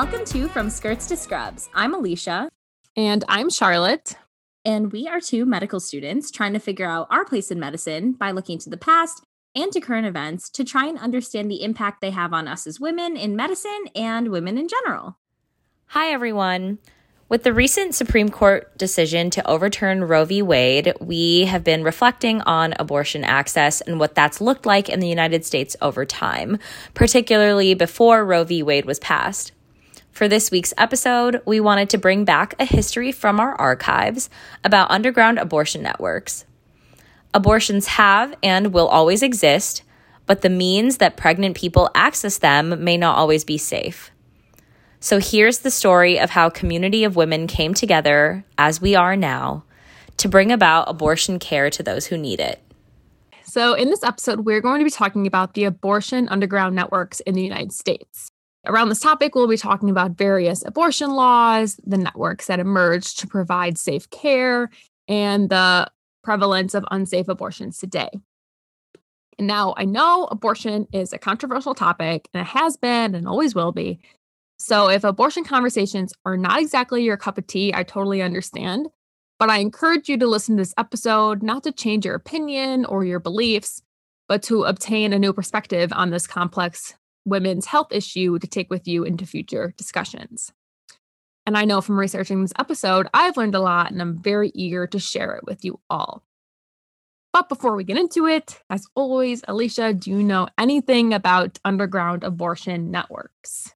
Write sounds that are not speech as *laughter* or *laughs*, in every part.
Welcome to From Skirts to Scrubs. I'm Alicia. And I'm Charlotte. And we are two medical students trying to figure out our place in medicine by looking to the past and to current events to try and understand the impact they have on us as women in medicine and women in general. Hi, everyone. With the recent Supreme Court decision to overturn Roe v. Wade, we have been reflecting on abortion access and what that's looked like in the United States over time, particularly before Roe v. Wade was passed. For this week's episode, we wanted to bring back a history from our archives about underground abortion networks. Abortions have and will always exist, but the means that pregnant people access them may not always be safe. So here's the story of how community of women came together, as we are now, to bring about abortion care to those who need it. So, in this episode, we're going to be talking about the abortion underground networks in the United States. Around this topic, we'll be talking about various abortion laws, the networks that emerged to provide safe care, and the prevalence of unsafe abortions today. And now I know abortion is a controversial topic, and it has been and always will be. So if abortion conversations are not exactly your cup of tea, I totally understand. But I encourage you to listen to this episode, not to change your opinion or your beliefs, but to obtain a new perspective on this complex women's health issue to take with you into future discussions. And I know from researching this episode, I've learned a lot and I'm very eager to share it with you all. But before we get into it, as always, Alicia, do you know anything about underground abortion networks?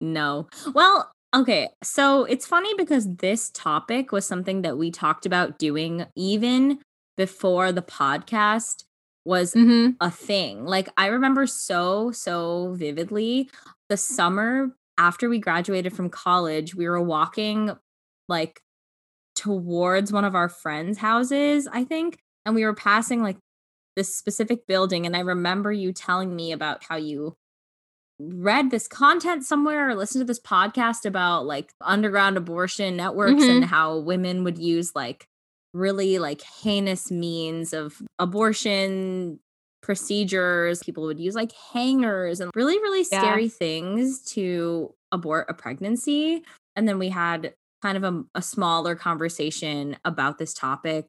No. Well, okay. So it's funny because this topic was something that we talked about doing even before the podcast was mm-hmm. a thing. Like I remember so so vividly the summer after we graduated from college, we were walking like towards one of our friends' houses, I think, and we were passing like this specific building and I remember you telling me about how you read this content somewhere or listened to this podcast about like underground abortion networks mm-hmm. and how women would use like really like heinous means of abortion procedures. People would use like hangers and really, really scary yeah. things to abort a pregnancy. And then we had kind of a, a, smaller conversation about this topic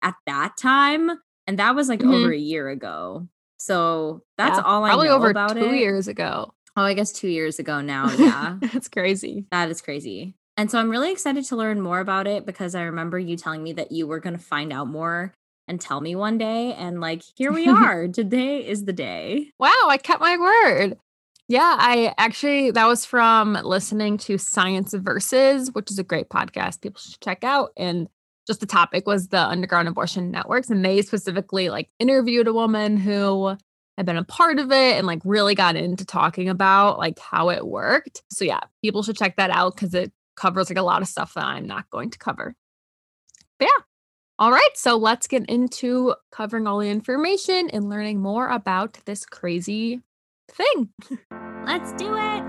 at that time. And that was like mm-hmm. over a year ago. So that's yeah, all I probably know over about two it. years ago. Oh, I guess two years ago now. *laughs* Yeah. that's crazy. That is crazy. And so I'm really excited to learn more about it because I remember you telling me that you were going to find out more and tell me one day. And like, here we *laughs* are. Today is the day. Wow, I kept my word. Yeah, I actually, that was from listening to Science Versus, which is a great podcast people should check out. And just the topic was the underground abortion networks. And they specifically like interviewed a woman who had been a part of it and like really got into talking about like how it worked. So yeah, people should check that out because it covers like a lot of stuff that I'm not going to cover. But yeah. All right. So let's get into covering all the information and learning more about this crazy thing. let's do it.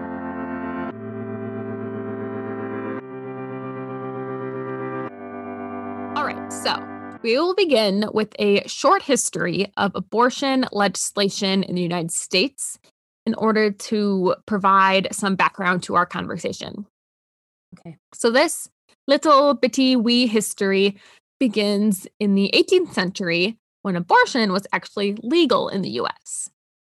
All right. So we will begin with a short history of abortion legislation in the United States in order to provide some background to our conversation. Okay. So this little bitty wee history begins in the 18th century when abortion was actually legal in the US.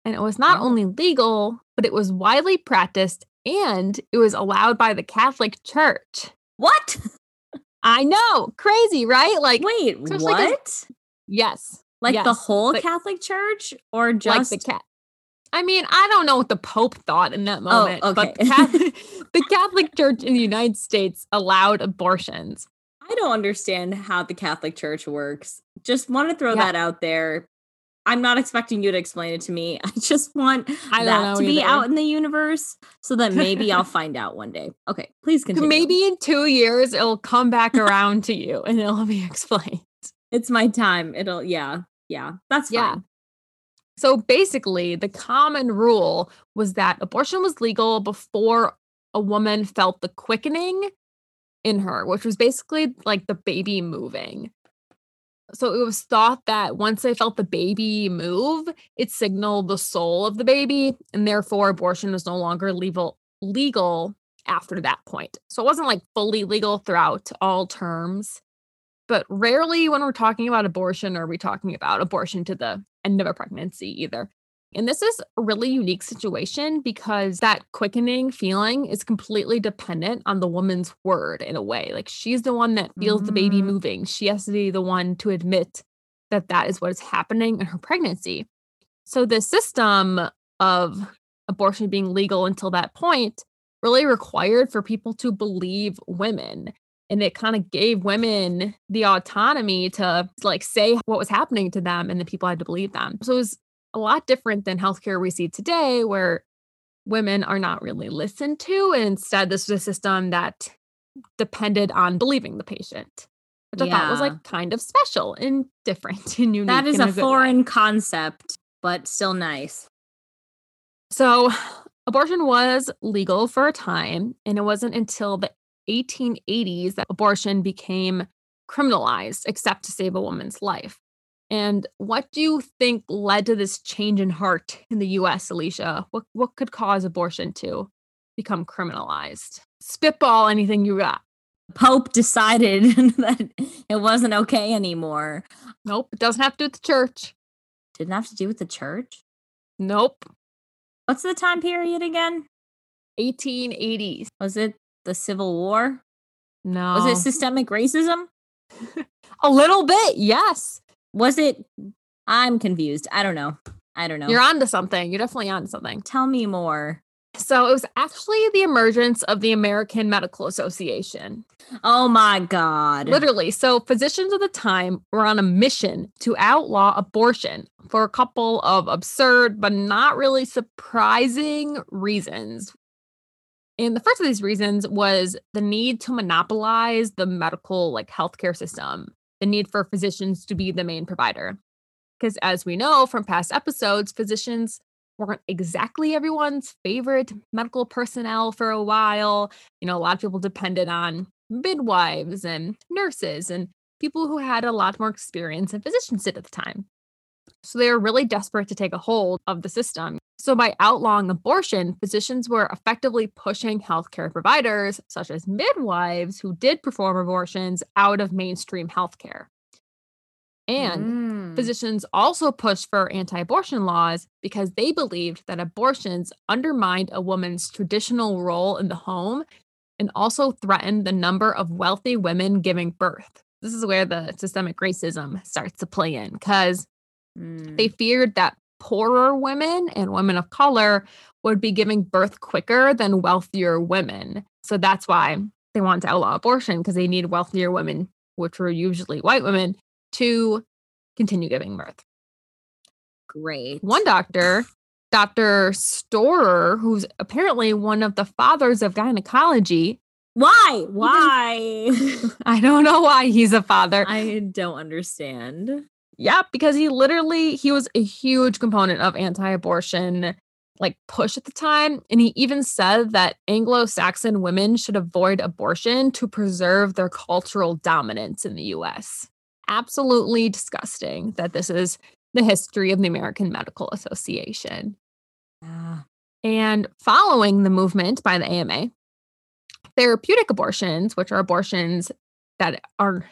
And it was not oh. only legal, but it was widely practiced and it was allowed by the Catholic Church. What? I know. Crazy, right? Like Wait, what? Yes. Like yes. the whole Catholic Church or just like the cat I mean, I don't know what the Pope thought in that oh, moment, oh, okay. but the Catholic, *laughs* the Catholic Church in the United States allowed abortions. I don't understand how the Catholic Church works. Just want to throw yeah. that out there. I'm not expecting you to explain it to me. *laughs* I just want I that to be out in the universe so that maybe I'll *laughs* find out one day. Okay, please continue. Maybe in two years it'll come back around to you and it'll be explained. It's my time. It'll, yeah, yeah, that's fine. Yeah. So basically, the common rule was that abortion was legal before a woman felt the quickening in her, which was basically like the baby moving. So it was thought that once they felt the baby move, it signaled the soul of the baby, and therefore abortion was no longer legal legal after that point. So it wasn't like fully legal throughout all terms. But rarely when we're talking about abortion are we talking about abortion to the end of a pregnancy either. And this is a really unique situation because that quickening feeling is completely dependent on the woman's word in a way. Like she's the one that feels mm-hmm. the baby mm. moving. She has to be the one to admit that that is what is happening in her pregnancy. So the system of abortion being legal until that point really required for people to believe women and it kind of gave women the autonomy to like say what was happening to them and the people had to believe them so it was a lot different than healthcare we see today where women are not really listened to and instead this was a system that depended on believing the patient which yeah. i thought was like kind of special and different *laughs* and unique that is a, a foreign way. concept but still nice so abortion was legal for a time and it wasn't until the 1880s that abortion became criminalized except to save a woman's life. And what do you think led to this change in heart in the US, Alicia? What what could cause abortion to become criminalized? Spitball anything you got. Pope decided *laughs* that it wasn't okay anymore. Nope, it doesn't have to do with the church. Didn't have to do with the church? Nope. What's the time period again? 1880s. Was it the Civil War? No. Was it *laughs* systemic racism? a little bit, yes. Was it? I'm confused. I don't know. I don't know. You're onto something. You're definitely onto something. Tell me more. So it was actually the emergence of the American Medical Association. Oh my God. Literally. So physicians of the time were on a mission to outlaw abortion for a couple of absurd but not really surprising reasons. And the first of these reasons was the need to monopolize the medical like healthcare system, the need for physicians to be the main provider. Because as we know from past episodes, physicians weren't exactly everyone's favorite medical personnel for a while. You know, a lot of people depended on midwives and nurses and people who had a lot more experience than physicians did at the time. So they were really desperate to take a hold of the system so, by outlawing abortion, physicians were effectively pushing healthcare providers, such as midwives who did perform abortions, out of mainstream healthcare. And mm. physicians also pushed for anti abortion laws because they believed that abortions undermined a woman's traditional role in the home and also threatened the number of wealthy women giving birth. This is where the systemic racism starts to play in because mm. they feared that poorer women and women of color would be giving birth quicker than wealthier women. So that's why they want to outlaw abortion because they need wealthier women, which were usually white women, to continue giving birth. Great. One doctor, Dr. Storer, who's apparently one of the fathers of gynecology. Why? Why? *laughs* I don't know why he's a father. I don't understand. Yeah, because he literally he was a huge component of anti-abortion like push at the time and he even said that Anglo-Saxon women should avoid abortion to preserve their cultural dominance in the US. Absolutely disgusting that this is the history of the American Medical Association. Yeah. And following the movement by the AMA, therapeutic abortions, which are abortions that are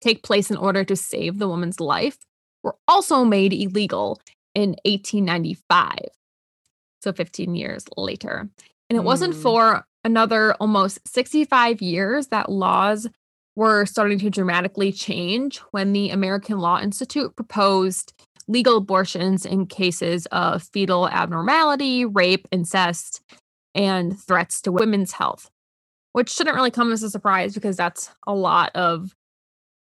take place in order to save the woman's life were also made illegal in 1895. So 15 years later. And it mm. wasn't for another almost 65 years that laws were starting to dramatically change when the American Law Institute proposed legal abortions in cases of fetal abnormality, rape, incest, and threats to women's health, which shouldn't really come as a surprise because that's a lot of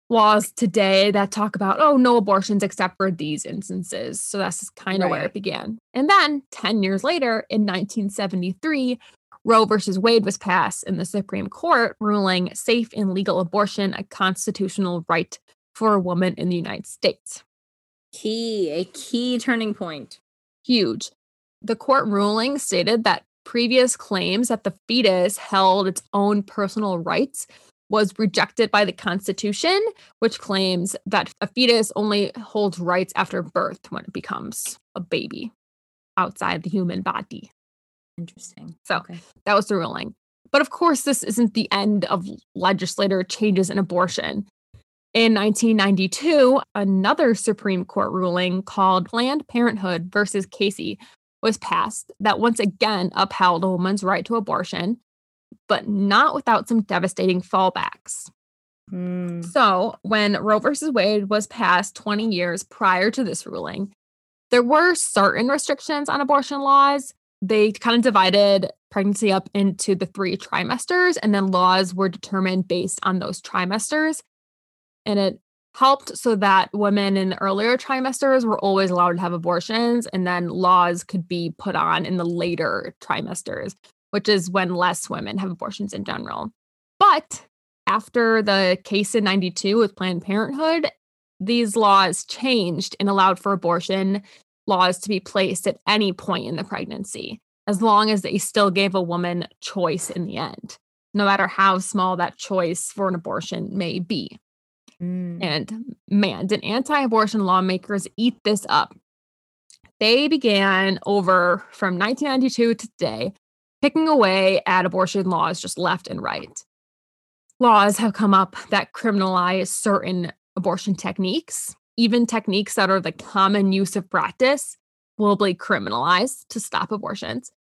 laws today that talk about, oh, no abortions except for these instances. So that's kind of right. where it began. And then 10 years later, in 1973, Roe versus Wade was passed in the Supreme Court, ruling safe and legal abortion a constitutional right for a woman in the United States. Key, a key turning point. Huge. The court ruling stated that previous claims that the fetus held its own personal rights was rejected by the Constitution, which claims that a fetus only holds rights after birth when it becomes a baby outside the human body. Interesting. So okay. that was the ruling. But of course, this isn't the end of legislator changes in abortion. In 1992, another Supreme Court ruling called Planned Parenthood versus Casey was passed that once again upheld a woman's right to abortion, but not without some devastating fallbacks. Mm. So, when Roe versus Wade was passed 20 years prior to this ruling, there were certain restrictions on abortion laws. They kind of divided pregnancy up into the three trimesters, and then laws were determined based on those trimesters and it helped so that women in the earlier trimesters were always allowed to have abortions and then laws could be put on in the later trimesters which is when less women have abortions in general but after the case in 92 with planned parenthood these laws changed and allowed for abortion laws to be placed at any point in the pregnancy as long as they still gave a woman choice in the end no matter how small that choice for an abortion may be Mm. And man, did anti abortion lawmakers eat this up. They began over from 1992 to today, picking away at abortion laws just left and right. Laws have come up that criminalize certain abortion techniques, even techniques that are the common use of practice will be criminalized to stop abortions.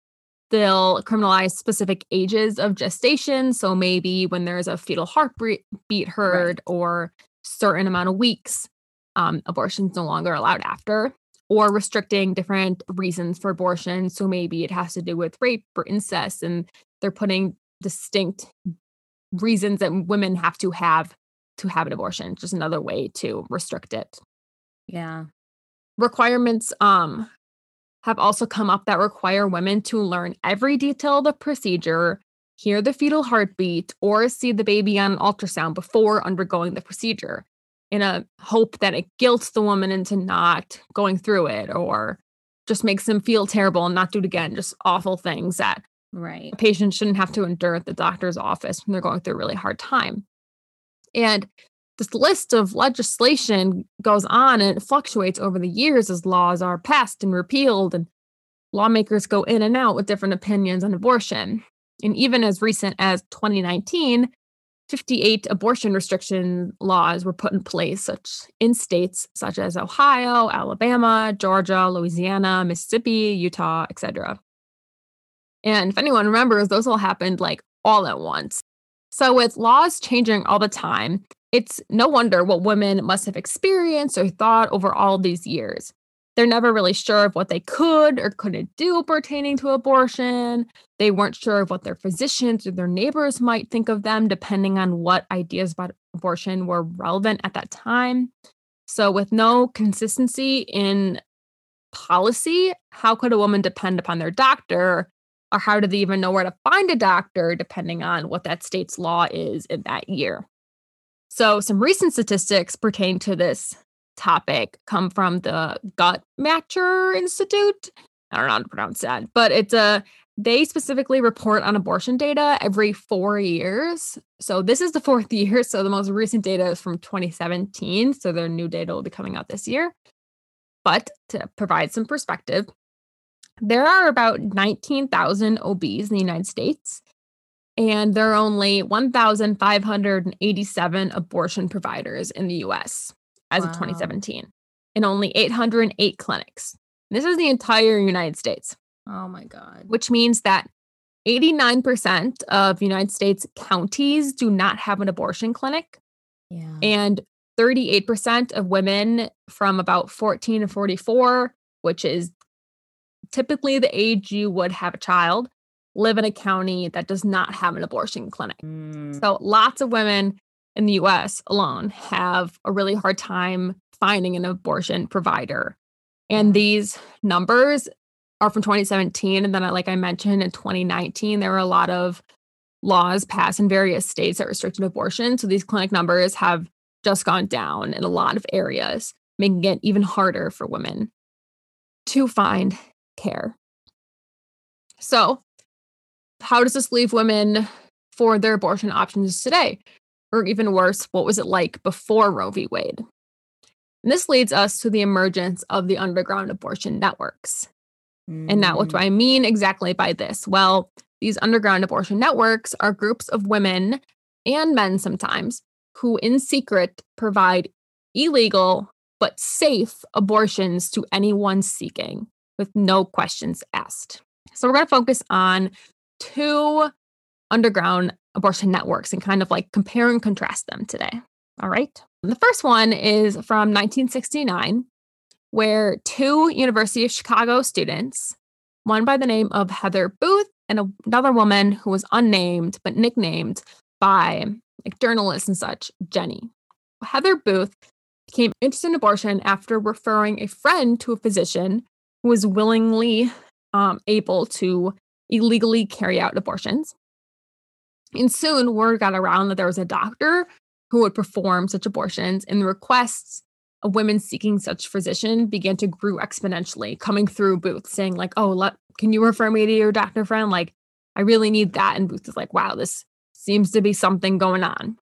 They'll criminalize specific ages of gestation. So maybe when there's a fetal heartbeat heard right. or certain amount of weeks, um, abortion's no longer allowed after, or restricting different reasons for abortion. So maybe it has to do with rape or incest, and they're putting distinct reasons that women have to have to have an abortion. Just another way to restrict it. Yeah. Requirements um have also come up that require women to learn every detail of the procedure, hear the fetal heartbeat, or see the baby on an ultrasound before undergoing the procedure in a hope that it guilts the woman into not going through it or just makes them feel terrible and not do it again. Just awful things that right. a patient shouldn't have to endure at the doctor's office when they're going through a really hard time. And this list of legislation goes on and it fluctuates over the years as laws are passed and repealed and lawmakers go in and out with different opinions on abortion. And even as recent as 2019, 58 abortion restriction laws were put in place such in states such as Ohio, Alabama, Georgia, Louisiana, Mississippi, Utah, etc. And if anyone remembers, those all happened like all at once. So with laws changing all the time, it's no wonder what women must have experienced or thought over all these years. They're never really sure of what they could or couldn't do pertaining to abortion. They weren't sure of what their physicians or their neighbors might think of them, depending on what ideas about abortion were relevant at that time. So, with no consistency in policy, how could a woman depend upon their doctor? Or how do they even know where to find a doctor, depending on what that state's law is in that year? So, some recent statistics pertain to this topic come from the Guttmacher Institute. I don't know how to pronounce that, but it's a they specifically report on abortion data every four years. So this is the *laughs* fourth year. So the most recent data is from 2017. So their new data will be coming out this year. But to provide some perspective, there are about 19,000 OBs in the United States and there are only 1,587 abortion providers in the US as wow. of 2017 in only 808 clinics. This is the entire United States. Oh my God. Which means that 89% of United States counties do not have an abortion clinic. Yeah. And 38% of women from about 14 to 44, which is typically the age you would have a child, live in a county that does not have an abortion clinic. Mm. So lots of women in the US alone have a really hard time finding an abortion provider. And these numbers are from 2017. And then, uh, like I mentioned, in 2019, there were a lot of laws passed in various states that restricted abortion. So these clinic numbers have just gone down in a lot of areas, making it even harder for women to find care. So, how does this leave women for their abortion options today? Or even worse, what was it like before Roe v. Wade? And this leads us to the emergence of the underground abortion networks. Mm. And now, what do mm. I mean exactly by this? Well, These underground abortion networks are groups of women and men sometimes who, in secret, provide illegal but safe abortions to anyone seeking with no questions asked. So, we're going to focus on two underground abortion networks and kind of like compare and contrast them today. All right. The first one is from 1969, where two University of Chicago students, one by the name of Heather Booth and another woman who was unnamed but nicknamed by like journalists and such, Jenny. Heather Booth became interested in abortion after referring a friend to a physician who was willingly um, able to illegally carry out abortions. And soon word got around that there was a doctor who would perform such abortions, and the requests of women seeking such physician began to grow exponentially, coming through Booth saying, like, oh, let, can you refer me to your doctor friend? Like, I really need that. And Booth is like, wow, this seems to be something going on.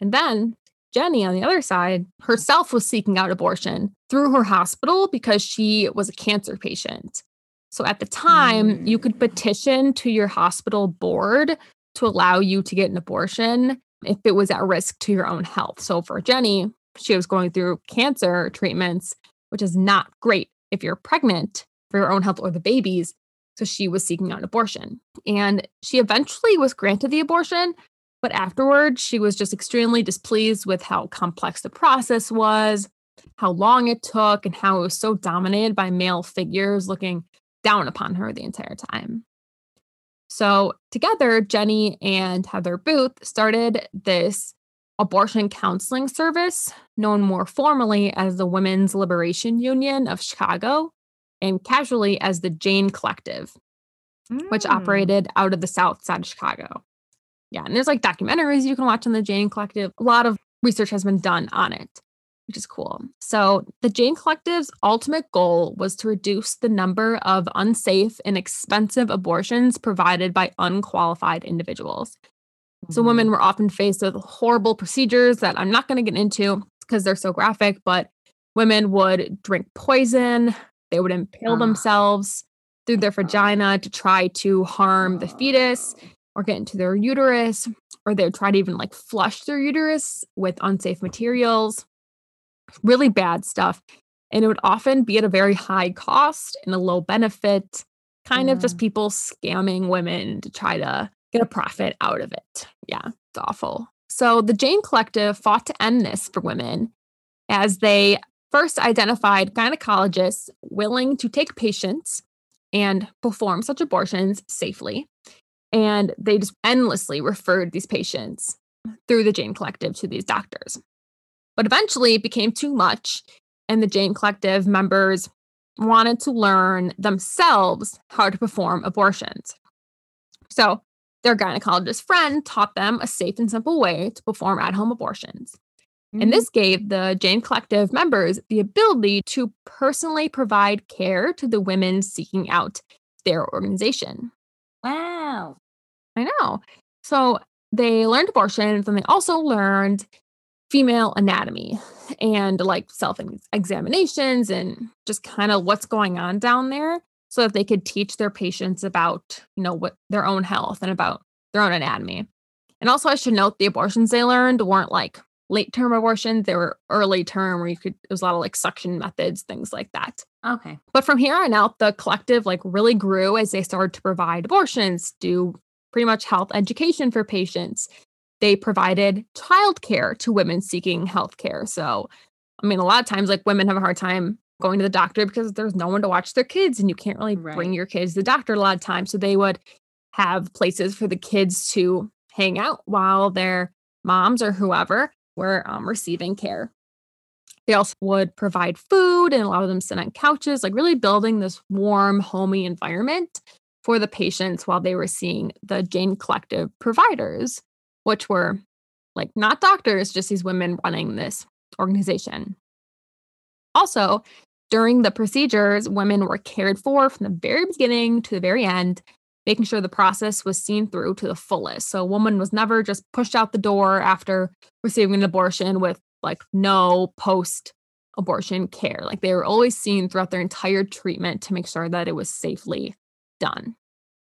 And then Jenny, on the other side, herself was seeking out abortion through her hospital because she was a cancer patient. So at the time, you could mm. petition to your hospital board to allow you to get an abortion if it was at risk to your own health. So for Jenny, she was going through cancer treatments, which is not great if you're pregnant for your own health or the baby's. So she was seeking an abortion. And she eventually was granted the abortion, but afterwards, she was just extremely displeased with how complex the process was, how long it took, and how it was so dominated by male figures looking down upon her the entire time. So, together, Jenny and Heather Booth started this abortion counseling service known more formally as the Women's Liberation Union of Chicago and casually as the Jane Collective, mm. which operated out of the South Side of Chicago. Yeah, and there's like documentaries you can watch on the Jane Collective. A lot of research has been done on it which is cool. So, the Jane Collective's ultimate goal was to reduce the number of unsafe and expensive abortions provided by unqualified individuals. Mm-hmm. So, women were often faced with horrible procedures that I'm not going to get into because they're so graphic, but women would drink poison, they would impale uh. themselves through their vagina to try to harm the fetus or get into their uterus, or they would try to even like flush their uterus with unsafe materials really bad stuff. And it would often be at a very high cost and a low benefit, kind yeah. of just people scamming women to try to get a profit out of it. Yeah, it's awful. So the Jane Collective fought to end this for women as they first identified gynecologists willing to take patients and perform such abortions safely. And they just endlessly referred these patients through the Jane Collective to these doctors. But eventually it became too much, and the Jane Collective members wanted to learn themselves how to perform abortions. So their gynecologist friend taught them a safe and simple way to perform at home abortions. Mm-hmm. And this gave the Jane Collective members the ability to personally provide care to the women seeking out their organization. Wow. I know. So they learned abortions and they also learned female anatomy and like self examinations and just kind of what's going on down there so that they could teach their patients about you know what their own health and about their own anatomy. And also i should note the abortions they learned weren't like late term abortions they were early term where you could it was a lot of like suction methods things like that. Okay. But from here on out the collective like really grew as they started to provide abortions do pretty much health education for patients they provided childcare to women seeking health care. So, I mean, a lot of times, like women have a hard time going to the doctor because there's no one to watch their kids and you can't really right. bring your kids to the doctor a lot of times. So, they would have places for the kids to hang out while their moms or whoever were um, receiving care. They also would provide food and allow them to sit on couches, like really building this warm, homey environment for the patients while they were seeing the Jane Collective providers which were like not doctors, just these women running this organization. Also, during the procedures, women were cared for from the very beginning to the very end, making sure the process was seen through to the fullest. So, a woman was never just pushed out the door after receiving an abortion with like no post abortion care. Like they were always seen throughout their entire treatment to make sure that it was safely done.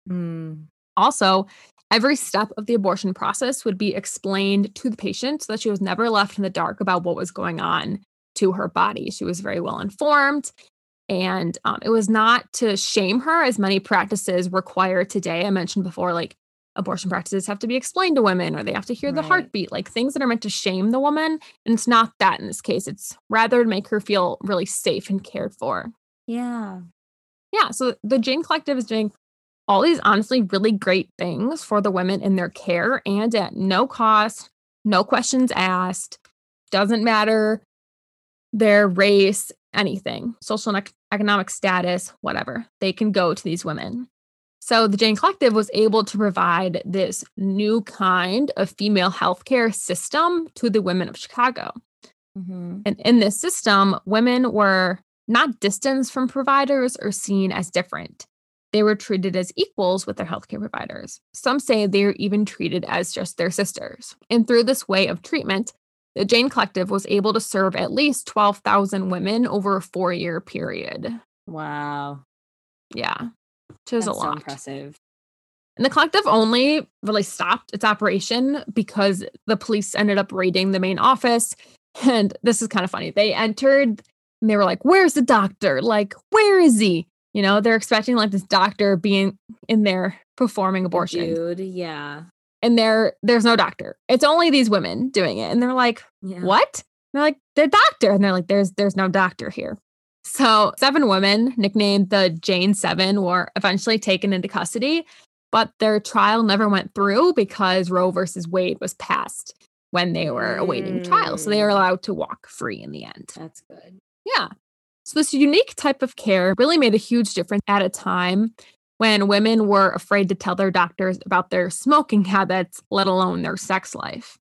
Mm. Also, every step of the abortion process would be explained to the patient so that she was never left in the dark about what was going on to her body. She was very well informed. And um, it was not to shame her as many practices require today. I mentioned before, like abortion practices have to be explained to women or they have to hear right. the heartbeat, like things that are meant to shame the woman. And it's not that in this case. It's rather to make her feel really safe and cared for. Yeah. Yeah. So the Jane Collective is doing all these honestly really great things for the women in their care and at no cost, no questions asked. Doesn't matter their race, anything, social and economic status, whatever. They can go to these women. So the Jane Collective was able to provide this new kind of female healthcare system to the women of Chicago. Mm-hmm. And in this system, women were not distanced from providers or seen as different. They were treated as equals with their healthcare providers. Some say they are even treated as just their sisters. And through this way of treatment, the Jane Collective was able to serve at least 12,000 women over a four year period. Wow. Yeah, which is That's a lot. So impressive. And the collective only really stopped its operation because the police ended up raiding the main office. And this is kind of funny. They entered and they were like, Where's the doctor? Like, where is he? You know, they're expecting like this doctor being in there performing abortion. Dude, yeah and there there's no doctor. It's only these women doing it. And they're like, yeah. what? And they're like, they're doctor. And they're like, there's there's no doctor here. So seven women, nicknamed the Jane Seven, were eventually taken into custody, but their trial never went through because Roe versus Wade was passed when they were awaiting trial. So they were mm. allowed to walk free in the end. That's good. Yeah. So this unique type of care really made a huge difference at a time when women were afraid to tell their doctors about their smoking habits, let alone their sex life.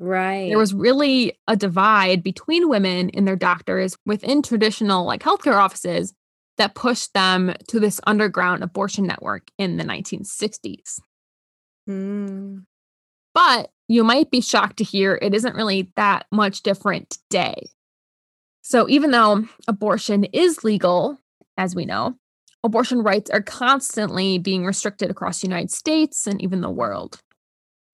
Right. There was really a divide between women and their doctors within traditional like healthcare offices that pushed them to this underground abortion network in the 1960s. Mm. But you might be shocked to hear it isn't really that much different today. So, even though abortion is legal, as we know, abortion rights are constantly being restricted across the United States and even the world.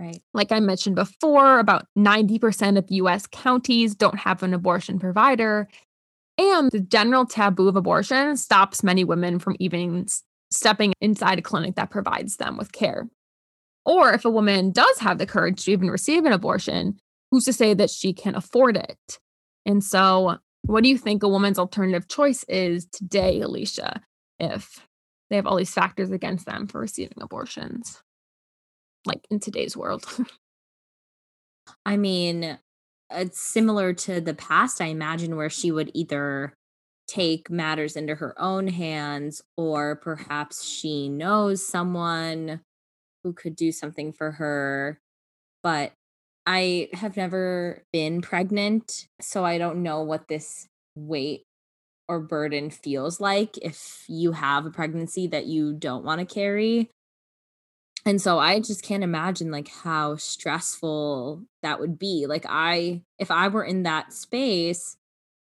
Right. Like I mentioned before, about 90% of US counties don't have an abortion provider. And the general taboo of abortion stops many women from even stepping inside a clinic that provides them with care. Or if a woman does have the courage to even receive an abortion, who's to say that she can afford it? And so, what do you think a woman's alternative choice is today, Alicia? if they have all these factors against them for receiving abortions, like in today's world. *laughs* I mean, it's similar to the past, I imagine, where she would either take matters into her own hands or perhaps she knows someone who could do something for her. But I have never been pregnant, so I don't know what this weight or burden feels like if you have a pregnancy that you don't want to carry. And so I just can't imagine like how stressful that would be. Like I if I were in that space,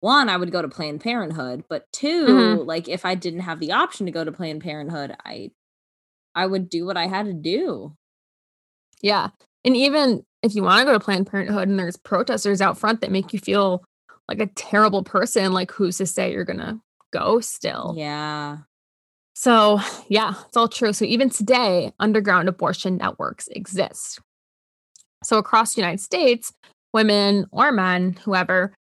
one, I would go to Planned Parenthood, but 2 mm-hmm. like if I didn't have the option to go to Planned Parenthood, I I would do what I had to do. Yeah. And even if you want to go to Planned Parenthood and there's protesters out front that make you feel like a terrible person, like who's to say you're gonna go still? Yeah. So, yeah, it's all true. So, even today, underground abortion networks exist. So, across the United States, women or men, whoever,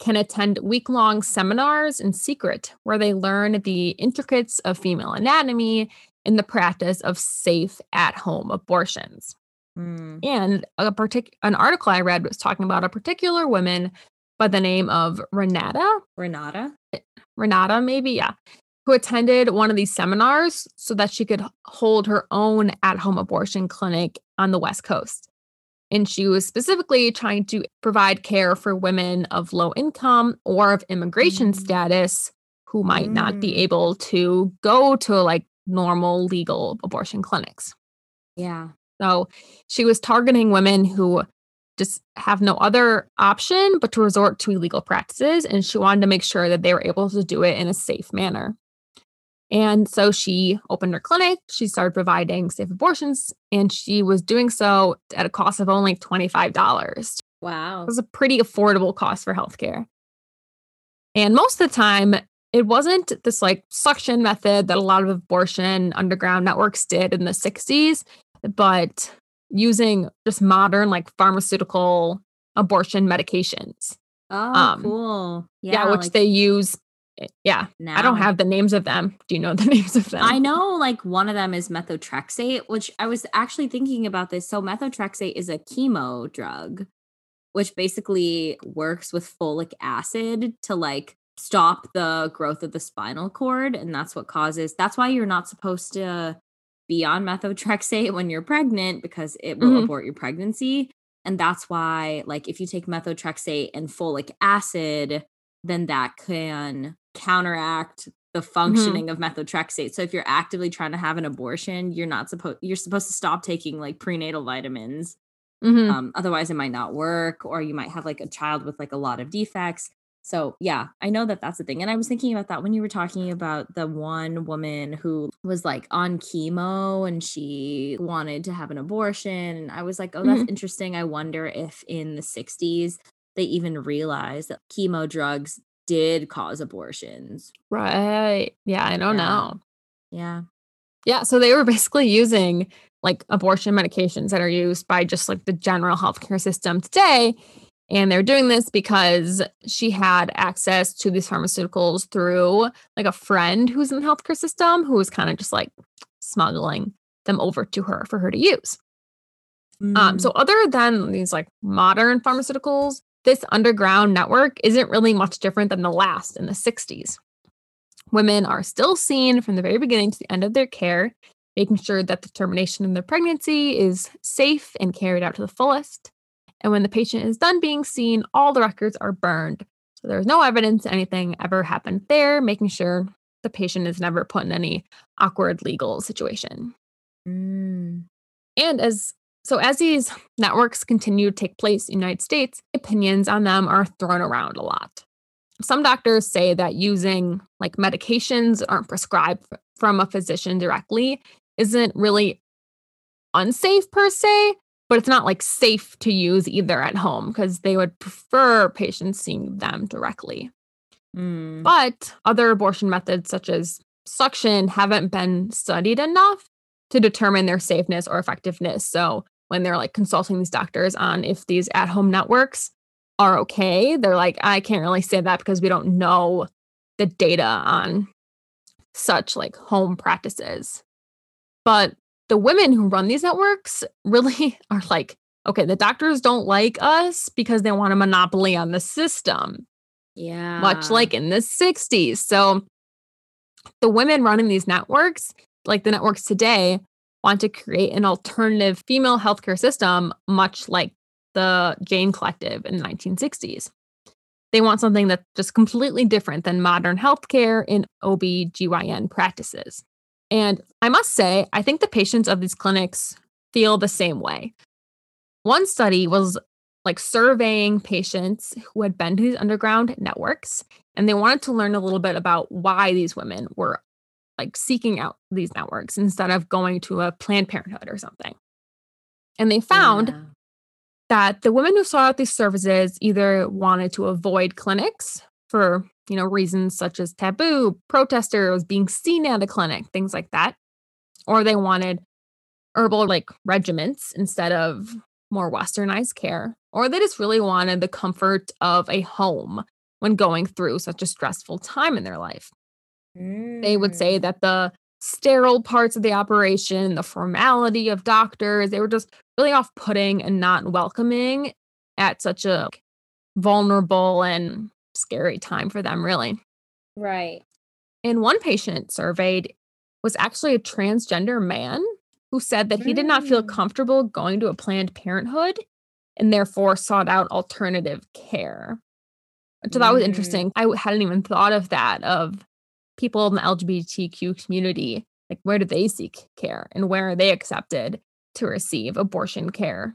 can attend week long seminars in secret where they learn the intricacies of female anatomy in the practice of safe at home abortions. Mm. And a partic- an article I read was talking about a particular woman by the name of Renata. Renata? Renata, maybe, yeah. Who attended one of these seminars so that she could hold her own at home abortion clinic on the West Coast. And she was specifically trying to provide care for women of low income or of immigration mm. status who might mm. not be mm. able to go to like normal legal abortion clinics. Yeah. So she was targeting women who just have no other option but to resort to illegal practices. And she wanted to make sure that they were able to do it in a safe manner. And so she opened her clinic, she started providing safe abortions, and she was doing so at a cost of only $25. Wow. It was a pretty affordable cost for healthcare. And most of the time, it wasn't this like suction method that a lot of abortion underground networks did in the 60s, but using just modern like pharmaceutical abortion medications. Oh, um, cool. Yeah, yeah which like, they use. Eh, yeah, now. I don't have the names of them. Do you know the *laughs* names of them? I know like one of them is methotrexate, which I was actually thinking about this. So methotrexate is a chemo drug, which basically works with folic acid to like stop the growth of the spinal cord and that's what causes that's why you're not supposed to be on methotrexate when you're pregnant because it will mm-hmm. abort your pregnancy and that's why like if you take methotrexate and folic acid then that can counteract the mm-hmm. functioning mm-hmm. of methotrexate so if you're actively trying to have an abortion you're not supposed you're supposed to stop taking like prenatal vitamins mm-hmm. um, otherwise it might not work or you might have like a child with like a lot of defects so, yeah, I know that that's the thing. And I was thinking about that when you were talking about the one woman who was like on chemo and she wanted to have an abortion. And I was like, oh, that's mm-hmm. interesting. I wonder if in the 60s they even realized that chemo drugs did cause abortions. Right. Yeah, I don't yeah. know. Yeah. Yeah. So they were basically using like abortion medications that are used by just like the general healthcare system today and they're doing this because she had access to these pharmaceuticals through like a friend who's in the healthcare system who was kind of just like smuggling them over to her for her to use. Mm. Um, so, mm. other than these like modern pharmaceuticals, this underground network isn't really much different than the last in the 60s. Women are still seen from the very beginning to the end of their care, making sure that the termination of their pregnancy is safe and carried out to the fullest. And when the patient is done being seen, all the records are burned. So there's no evidence anything ever happened there, making sure the patient is never put in any awkward legal situation. Mm. And as so as these networks continue to take place in the United States, opinions on them are thrown around a lot. Some doctors say that using like medications aren't prescribed from a physician directly isn't really unsafe per se, but it's not like safe to use either at home because they would prefer patients seeing them directly. Mm. But other abortion methods, such as suction, haven't been studied enough to determine their safeness or effectiveness. So when they're like consulting these doctors on if these at home networks are okay, they're like, I can't really say that because we don't know the data on such like home practices. But the women who run these networks really *laughs* are like, okay, the doctors don't like us because they want a monopoly on the system. Yeah. Much like in the 60s. So the women running these networks, like the networks today, want to create an alternative female healthcare system, much like the Jane Collective in the 1960s. They want something that's just completely different than modern healthcare in OB/GYN practices. And I must say, I think the patients of these clinics feel the same way. One study was like surveying patients who had been to these underground networks, and they wanted to learn a little bit about why these women were like seeking out these networks instead of going to a Planned Parenthood or something. And they found yeah. that the women who sought out these services either wanted to avoid clinics for you know, reasons such as taboo, protesters being seen at a clinic, things like that. Or they wanted herbal like regiments instead of more westernized care. Or they just really wanted the comfort of a home when going through such a stressful time in their life. Mm. They would say mm. that the sterile parts of the operation, the formality of doctors, they were just really off putting and not welcoming at such a vulnerable and scary time for them, really. Right. And one patient surveyed was actually a transgender man who said that he did not feel mm. comfortable going to a Planned Parenthood and therefore sought out alternative care. So that was mm. interesting. I hadn't even thought of that, of people in the LGBTQ community. Like, where do they seek care and where are they accepted to receive abortion care?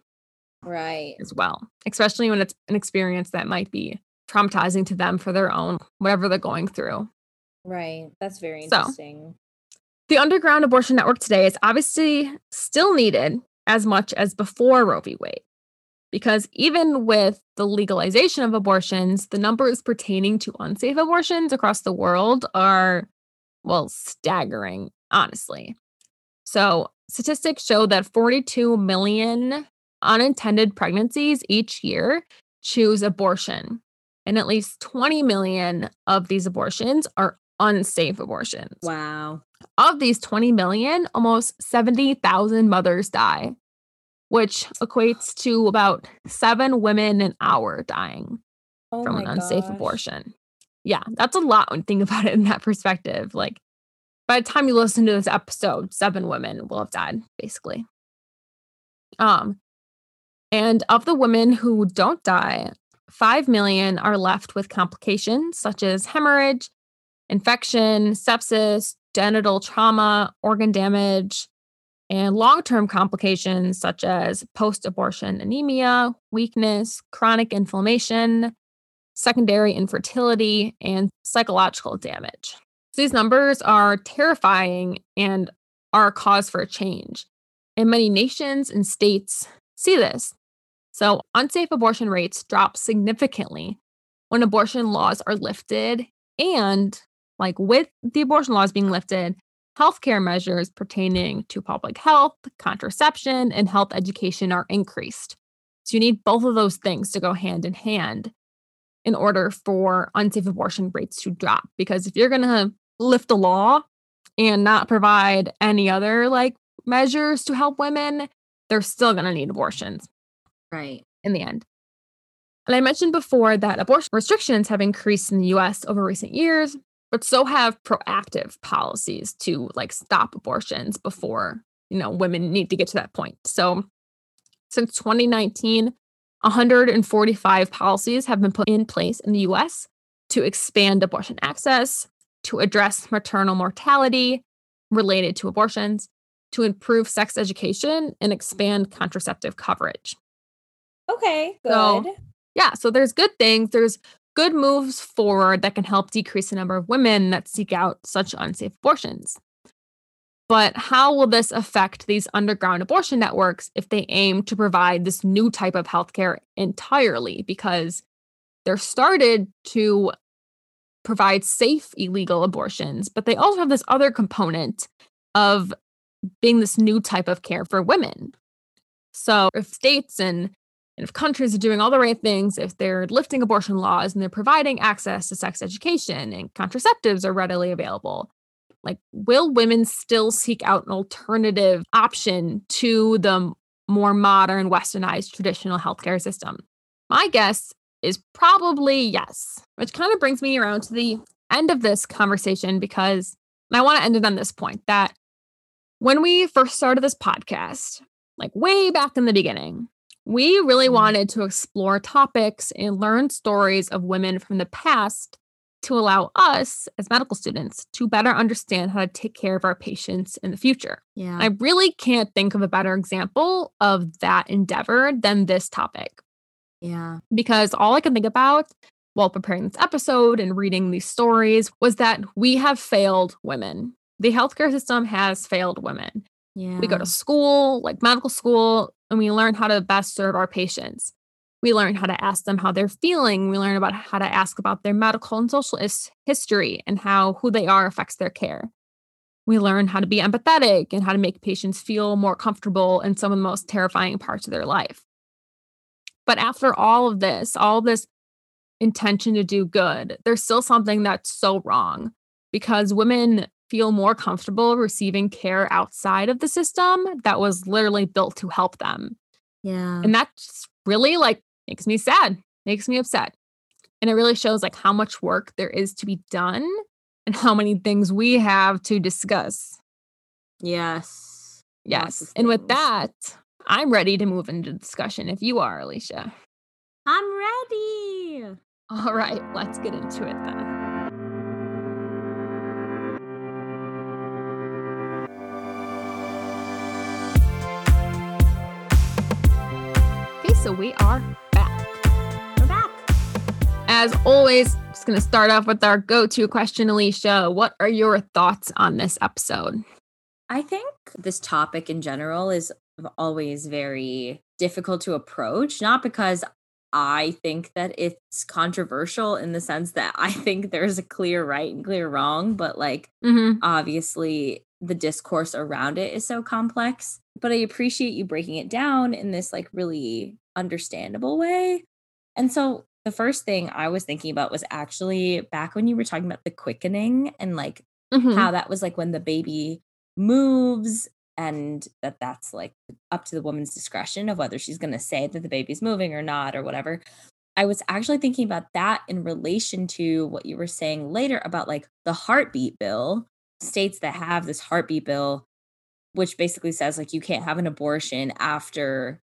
Right. As well, especially when it's an experience that might be traumatizing to them for their own whatever they're going through. Right. That's very interesting. The underground abortion network today is obviously still needed as much as before Roe v. Wade. Because even with the legalization of abortions, the numbers pertaining to unsafe abortions across the world are, well, staggering, honestly. So, statistics show that 42 million unintended pregnancies each year choose abortion. And at least 20 million of these abortions are unsafe abortions. Wow. Of these 20 million, almost 70,000 mothers die, which equates to about seven women an hour dying oh from an unsafe gosh. abortion. Yeah, that's a lot when you think *laughs* about it in that perspective. Like, by the time you listen to this episode, seven women will have died, basically. Um, and of the women who don't die, 5 million are left with complications such as hemorrhage, infection, sepsis, genital trauma, organ damage, and long term complications such as post abortion anemia, weakness, chronic inflammation, secondary infertility, and psychological damage. These numbers are terrifying and are a cause for change. And many nations and states see this. So, unsafe abortion rates drop significantly when abortion laws are lifted. And, like with the abortion laws being lifted, healthcare measures pertaining to public health, contraception, and health education are increased. So, you need both of those things to go hand in hand in order for unsafe abortion rates to drop. Because if you're going to lift a law and not provide any other like measures to help women, they're still going to need abortions. Right. In the end. And I mentioned before that abortion restrictions have increased in the US over recent years, but so have proactive policies to like stop abortions before, you know, women need to get to that point. So since 2019, 145 policies have been put in place in the US to expand abortion access, to address maternal mortality related to abortions, to improve sex education, and expand contraceptive coverage. Okay, good. So, yeah, so there's good things. There's good moves forward that can help decrease the number of women that seek out such unsafe abortions. But how will this affect these underground abortion networks if they aim to provide this new type of healthcare entirely? Because they're started to provide safe illegal abortions, but they also have this other component of being this new type of care for women. So if states and and if countries are doing all the right things, if they're lifting abortion laws and they're providing access to sex education and contraceptives are readily available, like, will women still seek out an alternative option to the more modern, westernized traditional healthcare system? My guess is probably yes, which kind of brings me around to the end of this conversation because I want to end it on this point that when we first started this podcast, like way back in the beginning, we really mm-hmm. wanted to explore topics and learn stories of women from the past to allow us as medical students to better understand how to take care of our patients in the future. Yeah. I really can't think of a better example of that endeavor than this topic. Yeah. Because all I can think about while preparing this episode and reading these stories was that we have failed women. The healthcare system has failed women. Yeah. We go to school, like medical school, and we learn how to best serve our patients. We learn how to ask them how they're feeling. We learn about how to ask about their medical and social is- history and how who they are affects their care. We learn how to be empathetic and how to make patients feel more comfortable in some of the most terrifying parts of their life. But after all of this, all this intention to do good, there's still something that's so wrong because women feel more comfortable receiving care outside of the system that was literally built to help them. Yeah. And that's really like makes me sad, makes me upset. And it really shows like how much work there is to be done and how many things we have to discuss. Yes. Yes. And with that, I'm ready to move into discussion if you are, Alicia. I'm ready. All right, let's get into it then. So we are back. We're back. As always, just going to start off with our go to question, Alicia. What are your thoughts on this episode? I think this topic in general is always very difficult to approach, not because I think that it's controversial in the sense that I *laughs* think there's a clear right and clear wrong, but like mm-hmm. obviously the discourse around it is so complex. But I appreciate you breaking it down in this like really understandable way. And so the first thing I was thinking about was actually back when you were talking about the quickening and like mm-hmm. how that was like when the baby moves and that that's like up to the woman's discretion of whether she's going to say that the baby's moving or not or whatever. I was actually thinking about that in relation to what you were saying later about like the heartbeat bill, states that have this heartbeat bill which basically says like you can't have an abortion after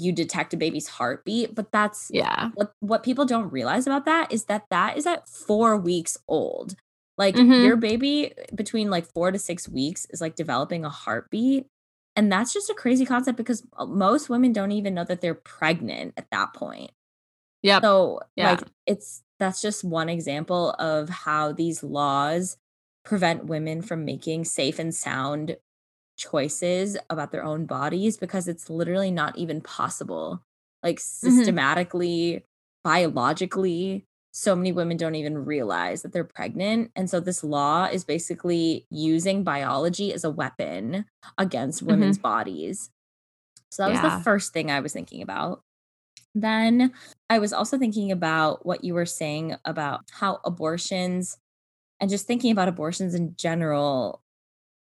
you detect a baby's heartbeat but that's yeah what what people don't realize about that is that that is at 4 weeks old like mm-hmm. your baby between like 4 to 6 weeks is like developing a heartbeat and that's just a crazy concept because uh, most women don't even know that they're pregnant at that point yeah so yeah. like it's that's just one example of how these laws prevent women from making safe and sound choices about their own bodies because it's literally not even possible. Like mm-hmm. systematically, mm-hmm. biologically, so many women don't even realize that they're pregnant. And so this law is basically using biology as a weapon against women's mm-hmm. bodies. So that yeah. was the first thing I was thinking about. Then I was also thinking about what you were saying about how abortions and just thinking about abortions in general,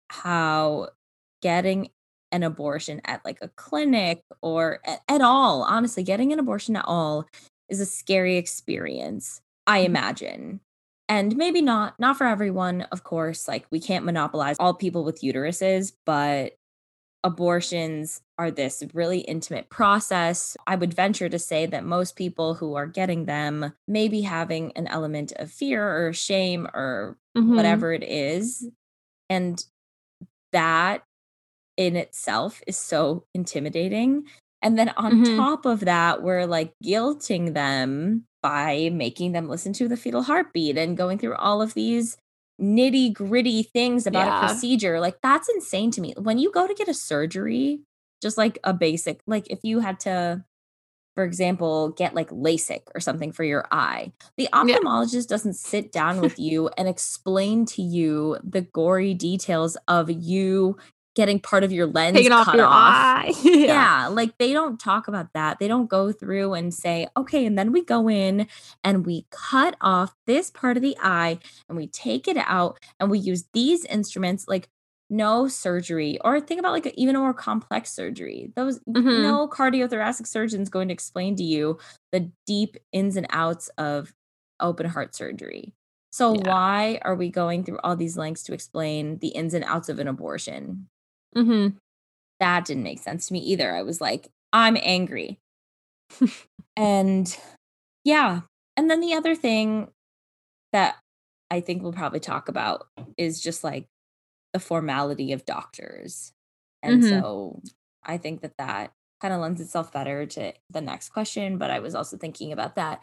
how getting an abortion at like a clinic or at, at all, honestly, getting an abortion at all is a scary experience, I mm-hmm. imagine. And maybe not, not for everyone, of course. Like, we can't monopolize all people with uteruses, but abortions are this really intimate process. I would venture to say that most people who are getting them may be having an element of fear or shame or mm-hmm. whatever it is. And that in itself is so intimidating. And then on mm-hmm. top of that, we're like guilting them by making them listen to the fetal heartbeat and going through all of these nitty gritty things about yeah. a procedure. Like, that's insane to me. When you go to get a surgery, just like a basic, like if you had to, for example, get like LASIK or something for your eye, the ophthalmologist yeah. doesn't sit down with you and explain to you the gory details of you getting part of your lens Taking cut off. Your off. Eye. *laughs* yeah. yeah, like they don't talk about that. They don't go through and say, okay, and then we go in and we cut off this part of the eye and we take it out and we use these instruments. Like, no surgery or think about like a, even a more complex surgery those mm-hmm. no cardiothoracic surgeon's going to explain to you the deep ins and outs of open heart surgery so yeah. why are we going through all these lengths to explain the ins and outs of an abortion Mm-hmm. That didn't make sense to me either. I was like, I'm angry. and yeah. And then the other thing that I think we'll probably talk about is just like the formality of doctors. And mm-hmm. so I think that that kind of lends itself better to the next question. But I was also thinking about that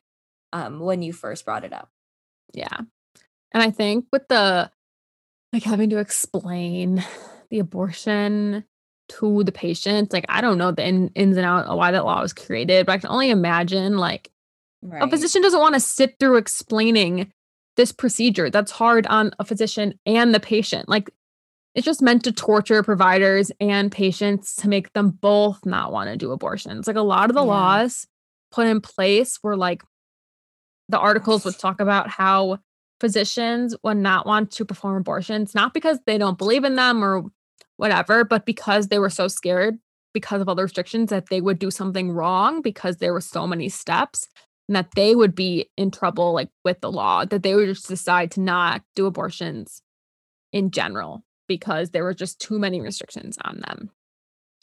um, when you first brought it up. Yeah. And I think with the like having to explain the abortion to the patient. Like, I don't know the in, ins and outs of why that law was created, but I can only imagine like right. a physician doesn't want to sit through explaining this procedure. That's hard on a physician and the patient. Like, it's just meant to torture providers and patients to make them both not want to do abortions. Like, a lot of the yeah. laws put in place were like the articles would talk about how physicians would not want to perform abortions, not because they don't believe in them or whatever, but because they were so scared because of all the restrictions that they would do something wrong because there were so many steps and that they would be in trouble like with the law, that they would just decide to not do abortions in general because there were just too many restrictions on them.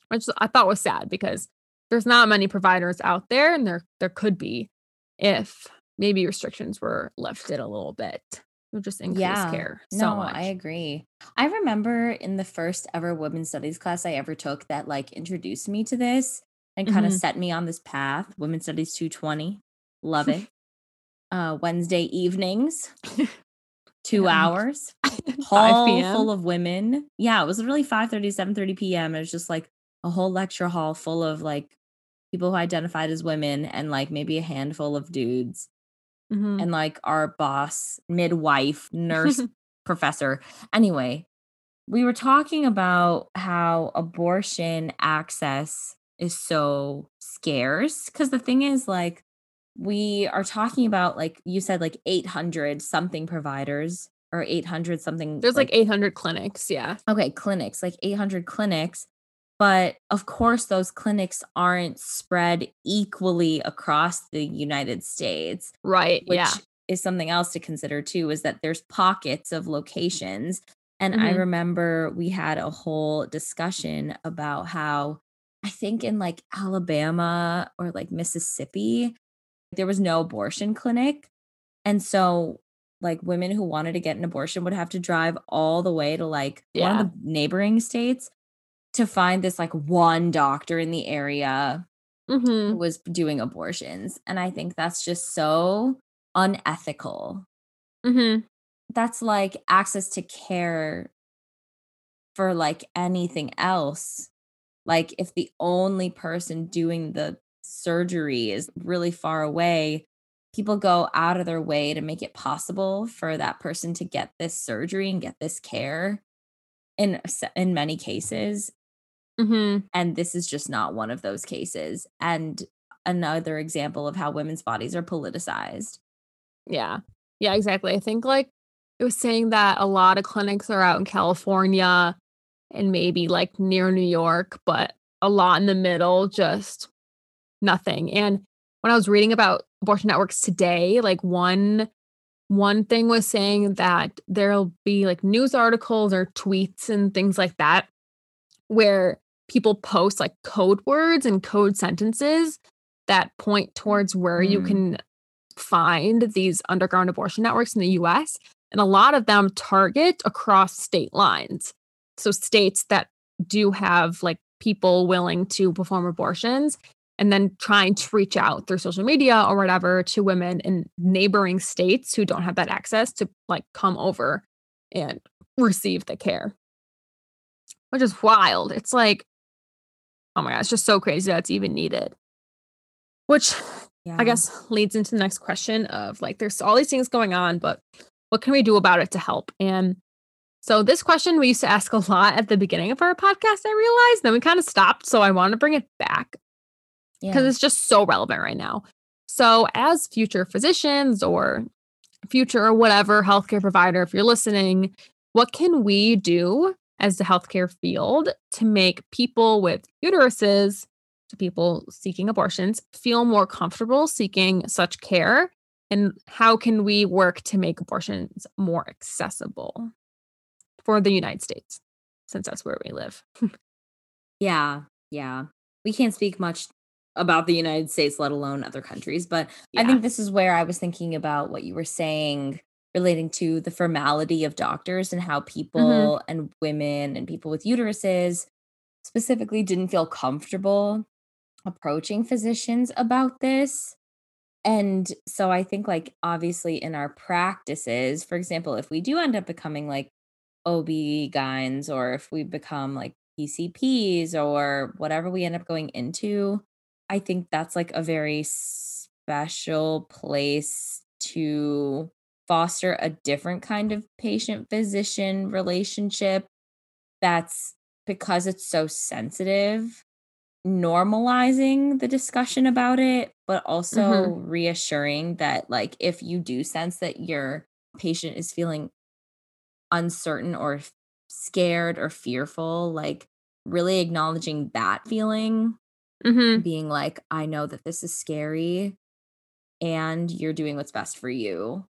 Which I thought was sad because there's not many providers out there and there there could be if maybe restrictions were lifted a little bit would just increase yeah, care so no, much. I agree. I remember in the first ever women's studies class I ever took that like introduced me to this and kind of mm-hmm. set me on this path. Women's Studies 220. Love it. *laughs* uh Wednesday evenings. two hours. *laughs* Hall full of women. Yeah, it was literally 5 30, 7 30 p.m. It was just like a whole lecture hall full of like people who identified as women and like maybe a handful of dudes. Mm-hmm. And like our boss, midwife, nurse, *laughs* professor. Anyway, we were talking about how abortion access is so scarce because the thing is like we are talking about like you said like 800 something providers or 800 something there's like, like 800 clinics yeah okay clinics like 800 clinics but of course those clinics aren't spread equally across the united states right which yeah is something else to consider too is that there's pockets of locations and mm-hmm. i remember we had a whole discussion about how i think in like alabama or like mississippi there was no abortion clinic. And so like women who wanted to get an abortion would have to drive all the way to like yeah. one of the neighboring states to find this like one doctor in the area mm-hmm. who was doing abortions. And I think that's just so unethical. Mm-hmm. That's like access to care for like anything else. Like if the only person doing the surgery is really far away, people go out of their way to make it possible for that person to get this surgery and get this care in in many cases. Mm-hmm. And this is just not one of those cases. And another example of how women's bodies are politicized. Yeah. Yeah, exactly. I think like it was saying that a lot of clinics are out in California and maybe like near New York, but a lot in the middle just nothing. And when I was reading about abortion networks today, like one one thing was saying that there'll be like news articles or tweets and things like that where people post like code words and code sentences that point towards where mm. you can find these underground abortion networks in the US. And a lot of them target across state lines. So states that do have like people willing to perform abortions and then trying to reach out through social media or whatever to women in neighboring states who don't have that access to like come over and receive the care which is wild it's like oh my god it's just so crazy that's even needed which yeah. i guess leads into the next question of like there's all these things going on but what can we do about it to help and so this question we used to ask a lot at the beginning of our podcast i realized then we kind of stopped so i want to bring it back because yeah. it's just so relevant right now. So, as future physicians or future or whatever healthcare provider, if you're listening, what can we do as the healthcare field to make people with uteruses, to people seeking abortions, feel more comfortable seeking such care? And how can we work to make abortions more accessible for the United States, since that's where we live? *laughs* yeah, yeah. We can't speak much about the United States, let alone other countries. But yeah. I think this is where I was thinking about what you were saying relating to the formality of doctors and how mm-hmm. people mm-hmm. and women and people with uteruses specifically didn't feel comfortable approaching physicians about this. And so I think, like, obviously, in our practices, for example, if we do end up becoming like OB gyns or if we become like PCPs or whatever we end up going into, I think that's like a very special place to foster a different kind of patient physician relationship that's because it's so sensitive normalizing the discussion about it but also mm-hmm. reassuring that like if you do sense that your patient is feeling uncertain or scared or fearful like really acknowledging that feeling mm-hmm. being like, I know that this is scary and you're doing what's best for you.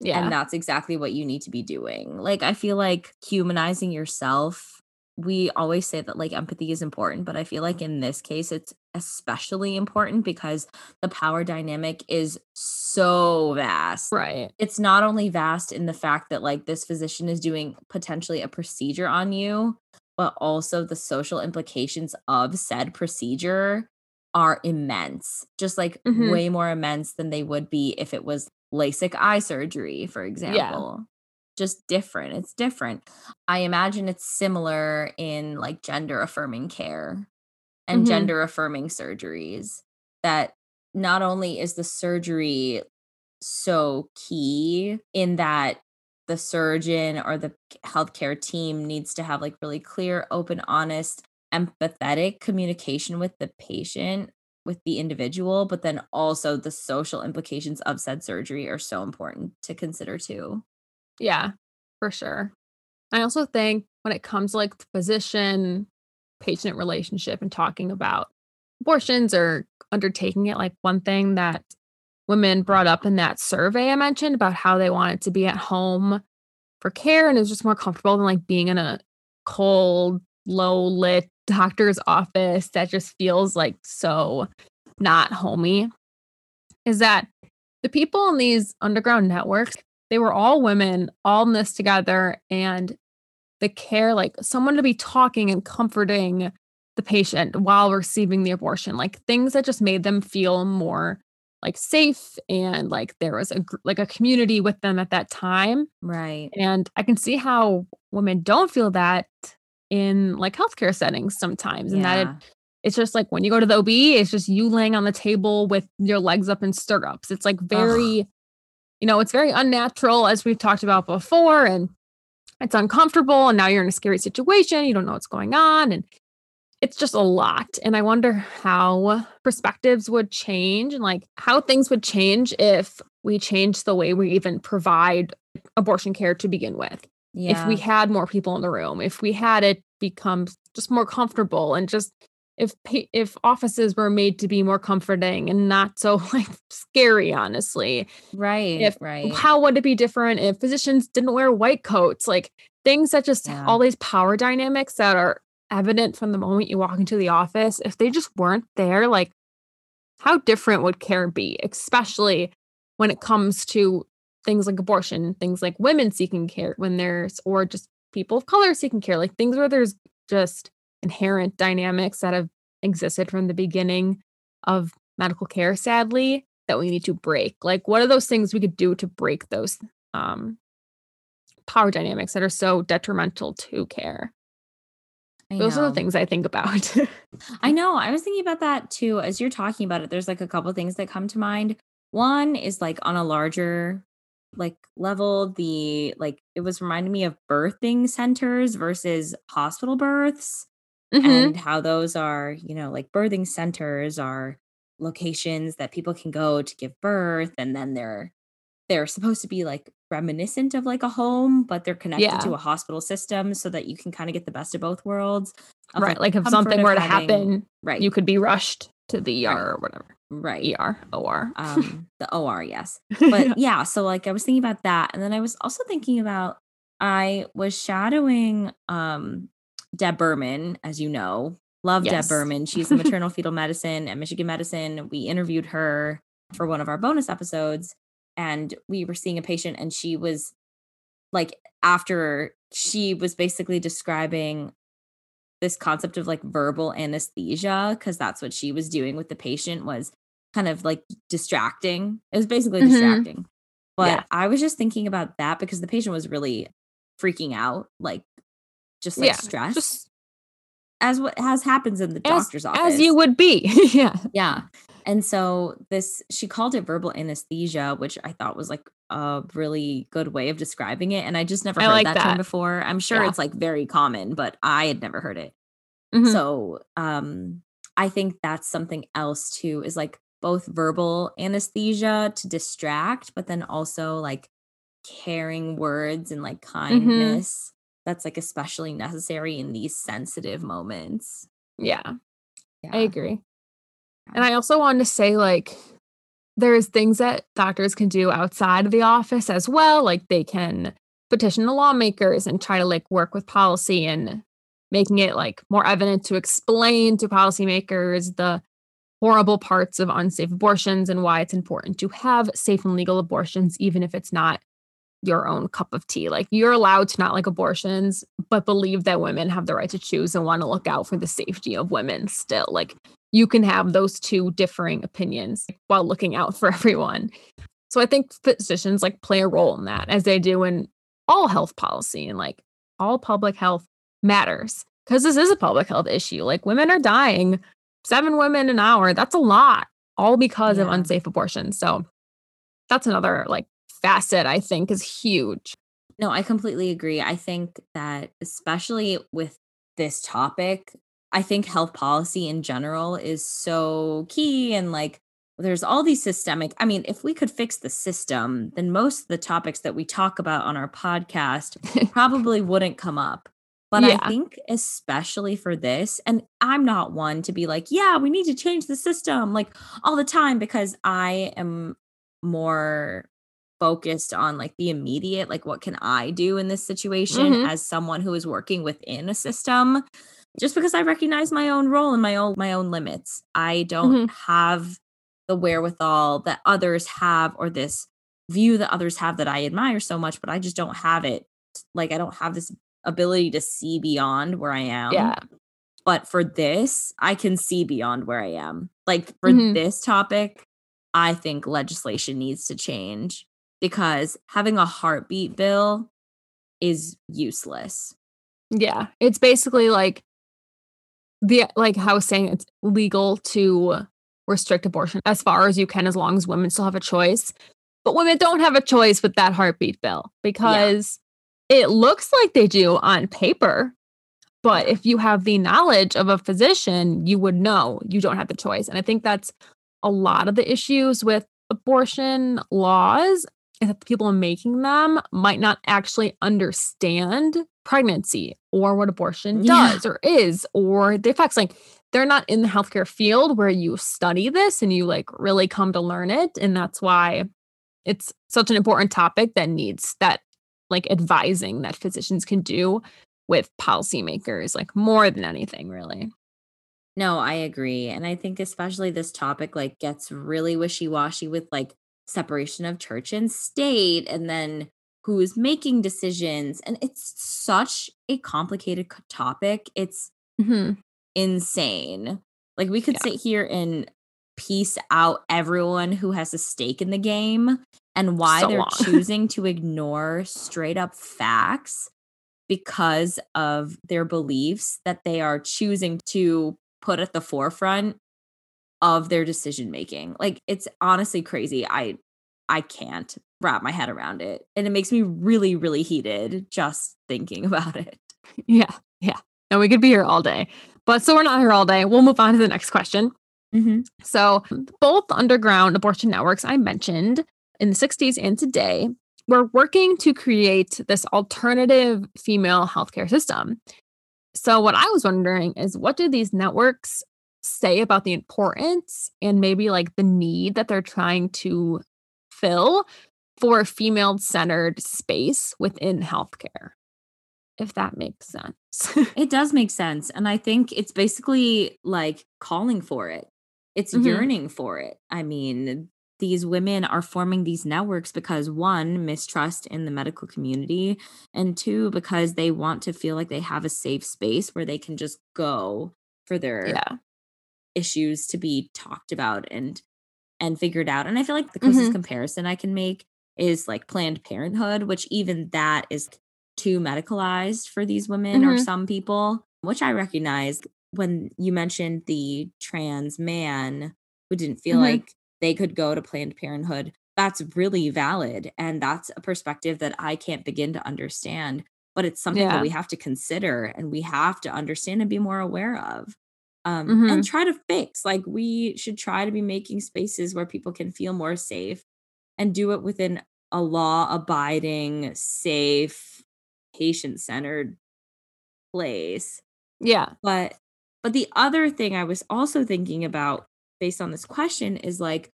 Yeah. And that's exactly what you need to be doing. Like, I feel like humanizing yourself, we always say that like empathy is important, but I feel like in this case, it's especially important because the power dynamic is so vast. Right. It's not only vast in the fact that like this physician is doing potentially a procedure on you, but also the social implications of said procedure are immense, just like mm-hmm. way more immense than they would be if it was LASIK eye surgery, for example. just different. It's different. I imagine it's similar in like gender affirming care and mm-hmm. gender affirming surgeries that not only is the surgery so key in that the surgeon or the healthcare team needs to have like really clear, open, honest, empathetic communication with the patient, with the individual, but then also the social implications of said surgery are so important to consider too. Yeah, for sure. I also think when it comes to like the physician patient relationship and talking about abortions or undertaking it, like one thing that women brought up in that survey I mentioned about how they wanted to be at home for care and it was just more comfortable than like being in a cold, low lit doctor's office that just feels like so not homey. Is that the people in these underground networks, they were all women, all in this together, and the care, like someone to be talking and comforting the patient while receiving the abortion, like things that just made them feel more like safe and like there was a like a community with them at that time. Right. And I can see how women don't feel that in like healthcare settings sometimes and that it, it's just like when you go to the OB, it's just you laying on the table with your legs up in stirrups. It's like very Ugh. you know, it's very unnatural as we've talked about before and it's uncomfortable and now you're in a scary situation, you don't know what's going on and it's just a lot. And I wonder how perspectives would change and like how things would change if we change the way we even provide abortion care to begin with. Yeah. If we had more people in the room, if we had it become just more comfortable and just if if offices were made to be more comforting and not so *laughs* like scary honestly right if right how would it be different if physicians didn't wear white coats like things that just yeah. all these power dynamics that are evident from the moment you walk into the office, if they just weren't there, like how different would care be, especially when it comes to things like abortion, things like women seeking care when there's, or just people of color seeking care, like things where there's just inherent dynamics that have existed from the beginning of medical care, sadly, that we need to break. Like, what are those things we could do to break those um, power dynamics that are so detrimental to care? Those are the things I think about. *laughs* I know. I was thinking about that too. As you're talking about it, there's like a couple things that come to mind. One is like on a larger like level, the like it was reminding me of birthing centers versus hospital births mm-hmm. and how those are, you know, like birthing centers are locations that people can go to give birth and then they're they're supposed to be like reminiscent of like a home, but they're connected yeah. to a hospital system so that you can kind of get the best of both worlds. Of, right. Like, like if something were to having, happen, right. you could be rushed to the ER right. or whatever. Right. ER, OR. *laughs* Um, the OR, yes. But *laughs* yeah, so like I was thinking about that. And then I was also thinking about I was shadowing um Deb Berman, as you know. Love yes. Deb Berman. She's a *laughs* maternal fetal medicine at Michigan Medicine. We interviewed her for one of our bonus episodes and we were seeing a patient and she was like after she was basically describing this concept of like verbal anesthesia because that's what she was doing with the patient was kind of like distracting. It was basically mm-hmm. distracting. But yeah. i was just thinking about that because the patient was really freaking out like just like yeah, stressed. just, as what has happens in the as, doctor's office as you would be. *laughs* Yeah. Yeah. And so this she called it verbal anesthesia, which I thought was like a really good way of describing it. And I just never heard like that, that, term before. I'm sure yeah. it's like very common, but I had never heard it. Mm-hmm. So um I think that's something else too, is like both verbal anesthesia to distract, but then also like caring words and like mm-hmm. kindness. Mm-hmm. That's like especially necessary in these sensitive moments. Yeah. yeah. I agree. And I also wanted to say, like, there's things that doctors can do outside of the office as well. Like, they can petition the lawmakers and try to like work with policy and making it like more evident to explain to policymakers the horrible parts of unsafe abortions and why it's important to have safe and legal abortions, even if it's not your own cup of tea. Like you're allowed to not like abortions, but believe that women have the right to choose and want to look out for the safety of women still. Like you can have those two differing opinions while looking out for *laughs* everyone. So I think physicians like play a role in that as they do in all health policy and like all public health matters because this is a public health issue. Like women are dying, seven women an hour. That's a lot, all because yeah. of unsafe abortion. So that's another like facet I think is huge. No, I completely agree. I think that especially with this topic, I think health policy in general is so key and like there's all these systemic i mean if we could fix the system then most of the topics that we talk about on our podcast *laughs* probably wouldn't come up but yeah. i think especially for this and i'm not one to be like yeah we need to change the system like all the time because i am more focused on like the immediate like what can i do in this situation mm-hmm. as someone who is working within a system just because i recognize my own role and my own my own limits i don't mm-hmm. have the wherewithal that others have or this view that others have that I admire so much, but I just don't have it. Like I don't have this ability to see beyond where I am. Yeah. But for this, I can see beyond where I am. Like for mm-hmm. this topic, I think legislation needs to change because having a heartbeat bill is useless. Yeah. It's basically like the like how I was saying it's legal to restrict abortion as far as you can, as long as women still have a choice. But women don't have a choice with that heartbeat bill because yeah. it looks like they do on paper. But if you have the knowledge of a physician, you would know you don't have the choice. And I think that's a lot of the issues with abortion laws is that the people making them might not actually understand pregnancy or what abortion yeah. does or is or the effects. Like they're not in the healthcare field where you study this and you like really come to learn it. And that's why it's such an important topic that needs that like advising that physicians can do with policymakers, like more than anything, really. No, I agree. And I think especially this topic like gets really wishy-washy with like separation of church and state and then who's making decisions and it's such a complicated topic. It's mm-hmm insane. Like we could yeah. sit here and piece out everyone who has a stake in the game and why so they're *laughs* choosing to ignore straight up facts because of their beliefs that they are choosing to put at the forefront of their decision making. Like it's honestly crazy. I I can't wrap my head around it. And it makes me really really heated just thinking *laughs* about it. Yeah. Yeah. And we could be here all day. But so we're not here all day. We'll move on to the next question. Mm-hmm. So, both underground abortion networks I mentioned in the 60s and today were working to create this alternative female healthcare system. So, what I was wondering is what do these networks say about the importance and maybe like the need that they're trying to fill for a female centered space within healthcare? if that makes sense. *laughs* it does make sense. And I think it's basically like calling for it, it's mm-hmm. yearning for it. I mean, these women are forming these networks because one, mistrust in the medical community, and two, because they want to feel like they have a safe space where they can just go for their yeah. issues to be talked about and and figured out. And I feel like the closest mm-hmm. comparison I can make is like Planned Parenthood, which even that is too medicalized for these women mm-hmm. or some people, which I recognize when you mentioned the trans man who didn't feel mm-hmm. like they could go to Planned Parenthood. That's really valid. And that's a perspective that I can't begin to understand. But it's something yeah. that we have to consider and we have to understand and be more aware of. Um, mm-hmm. and try to fix. Like, we should try to be making spaces where people can feel more safe and do it within a law abiding, safe, patient centered place. Yeah. But but the other thing I was also thinking about based on this question is like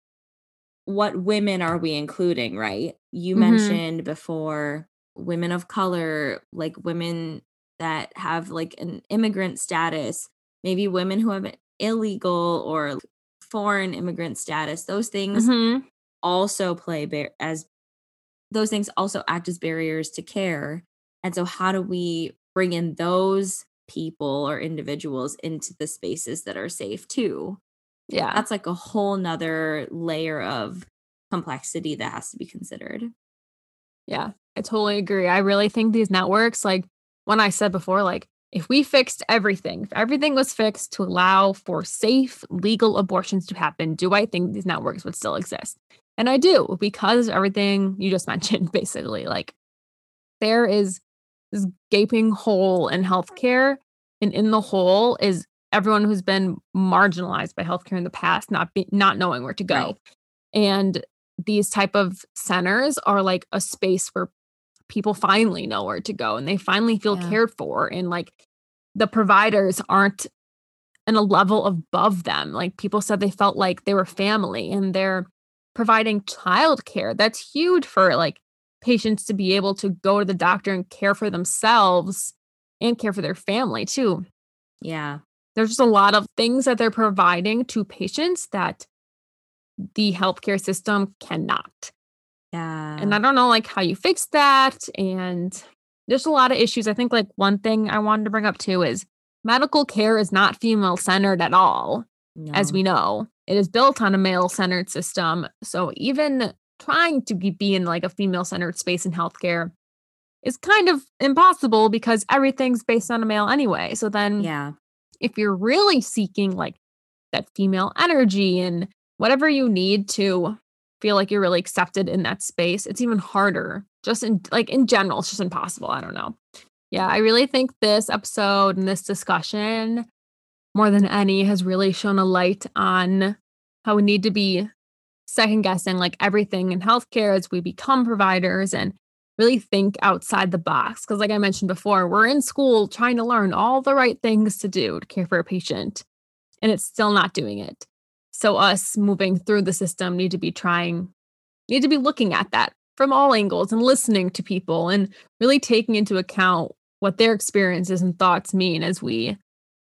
what women are we including, right? You mm-hmm. mentioned before women of color, like women that have like an immigrant status, maybe women who have illegal or foreign immigrant status. Those things mm-hmm. also play bar- as those things also act as barriers to care. And so, how do we bring in those people or individuals into the spaces that are safe too? Yeah. That's like a whole nother layer of complexity that has to be considered. Yeah, I totally agree. I really think these networks, like when I said before, like if we fixed everything, if everything was fixed to allow for safe, legal abortions to happen, do I think these networks would still exist? And I do because everything you just *laughs* mentioned, basically. Like there is this gaping hole in healthcare. And in the hole is everyone who's been marginalized by healthcare in the past, not be, not knowing where to go. Right. And these type of centers are like a space where people finally know where to go and they finally feel yeah. cared for and like the providers aren't in a level above them like people said they felt like they were family and they're providing childcare that's huge for like patients to be able to go to the doctor and care for themselves and care for their family too yeah there's just a lot of things that they're providing to patients that the healthcare system cannot. Yeah. And I don't know like how you fix that. And there's a lot of issues. I think like one thing I wanted to bring up too is medical care is not female centered at all, no. as we know. It is built on a male centered system. So even trying to be in like a female centered space in healthcare is kind of impossible because everything's based on a male anyway. So then yeah. If you're really seeking like that female energy and whatever you need to feel like you're really accepted in that space, it's even harder. Just in like in general, it's just impossible. I don't know. Yeah, I really think this episode and this discussion, more than any, has really shown a light on how we need to be second guessing like everything in healthcare as we become providers and really think outside the box. Because, like I mentioned before, we're in school trying to learn all the right things to do to care for a patient, and it's still not doing it. So us moving through the system need to be trying, need to be looking at that from all angles and listening to people and really taking into account what their experiences and thoughts mean as we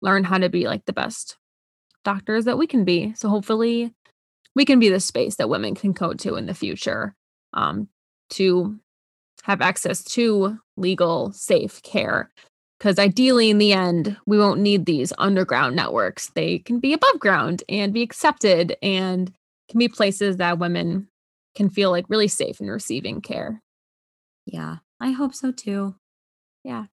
learn how to be like the best doctors that we can be. So hopefully we can be the space that women can go to in the future um, to have access to legal, safe care because ideally in the end we won't need these underground networks. They can be above ground and be accepted and can be places that women can feel like really safe in receiving care. Yeah i hope so too. Yeah.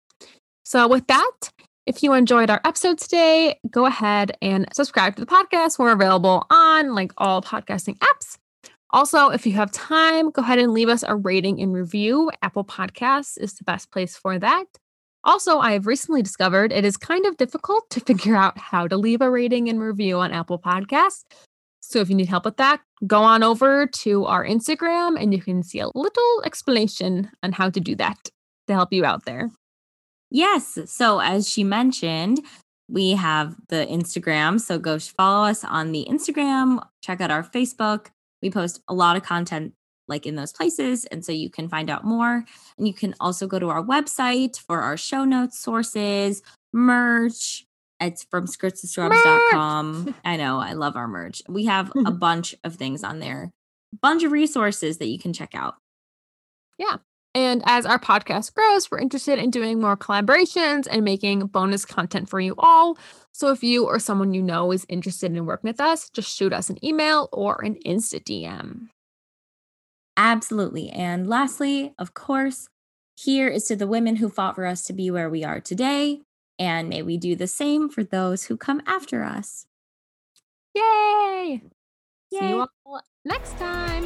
So with that if you enjoyed our episode today go ahead and subscribe to the podcast. We're available on like all podcasting apps. Also, if you have time, go ahead and leave us a rating and review. Apple Podcasts is the best place for that. Also, I have recently discovered it is kind of difficult to *laughs* figure out how to leave a rating and review on Apple Podcasts. So if you need help with that, go on over to our Instagram and you can see a little explanation on how to do that to help you out there. Yes. So as she mentioned, we have the Instagram. So go follow us on the Instagram, check out our Facebook. We post a lot of content like in those places. And so you can find out more. And you can also go to our website for our show notes, sources, merch. It's from skirtstoscrubs.com. *laughs* I know, I love our merch. We have a *laughs* bunch of things on there, a bunch of resources that you can check out. Yeah. And as our podcast grows, we're interested in doing more collaborations and making bonus content for you all. So if you or someone you know is interested in working with us, just shoot us an email or an Insta DM. Absolutely. And lastly, of course, here is to the women who fought for us to be where we are today. And may we do the same for those who come after us. Yay! Yay. See you all next time.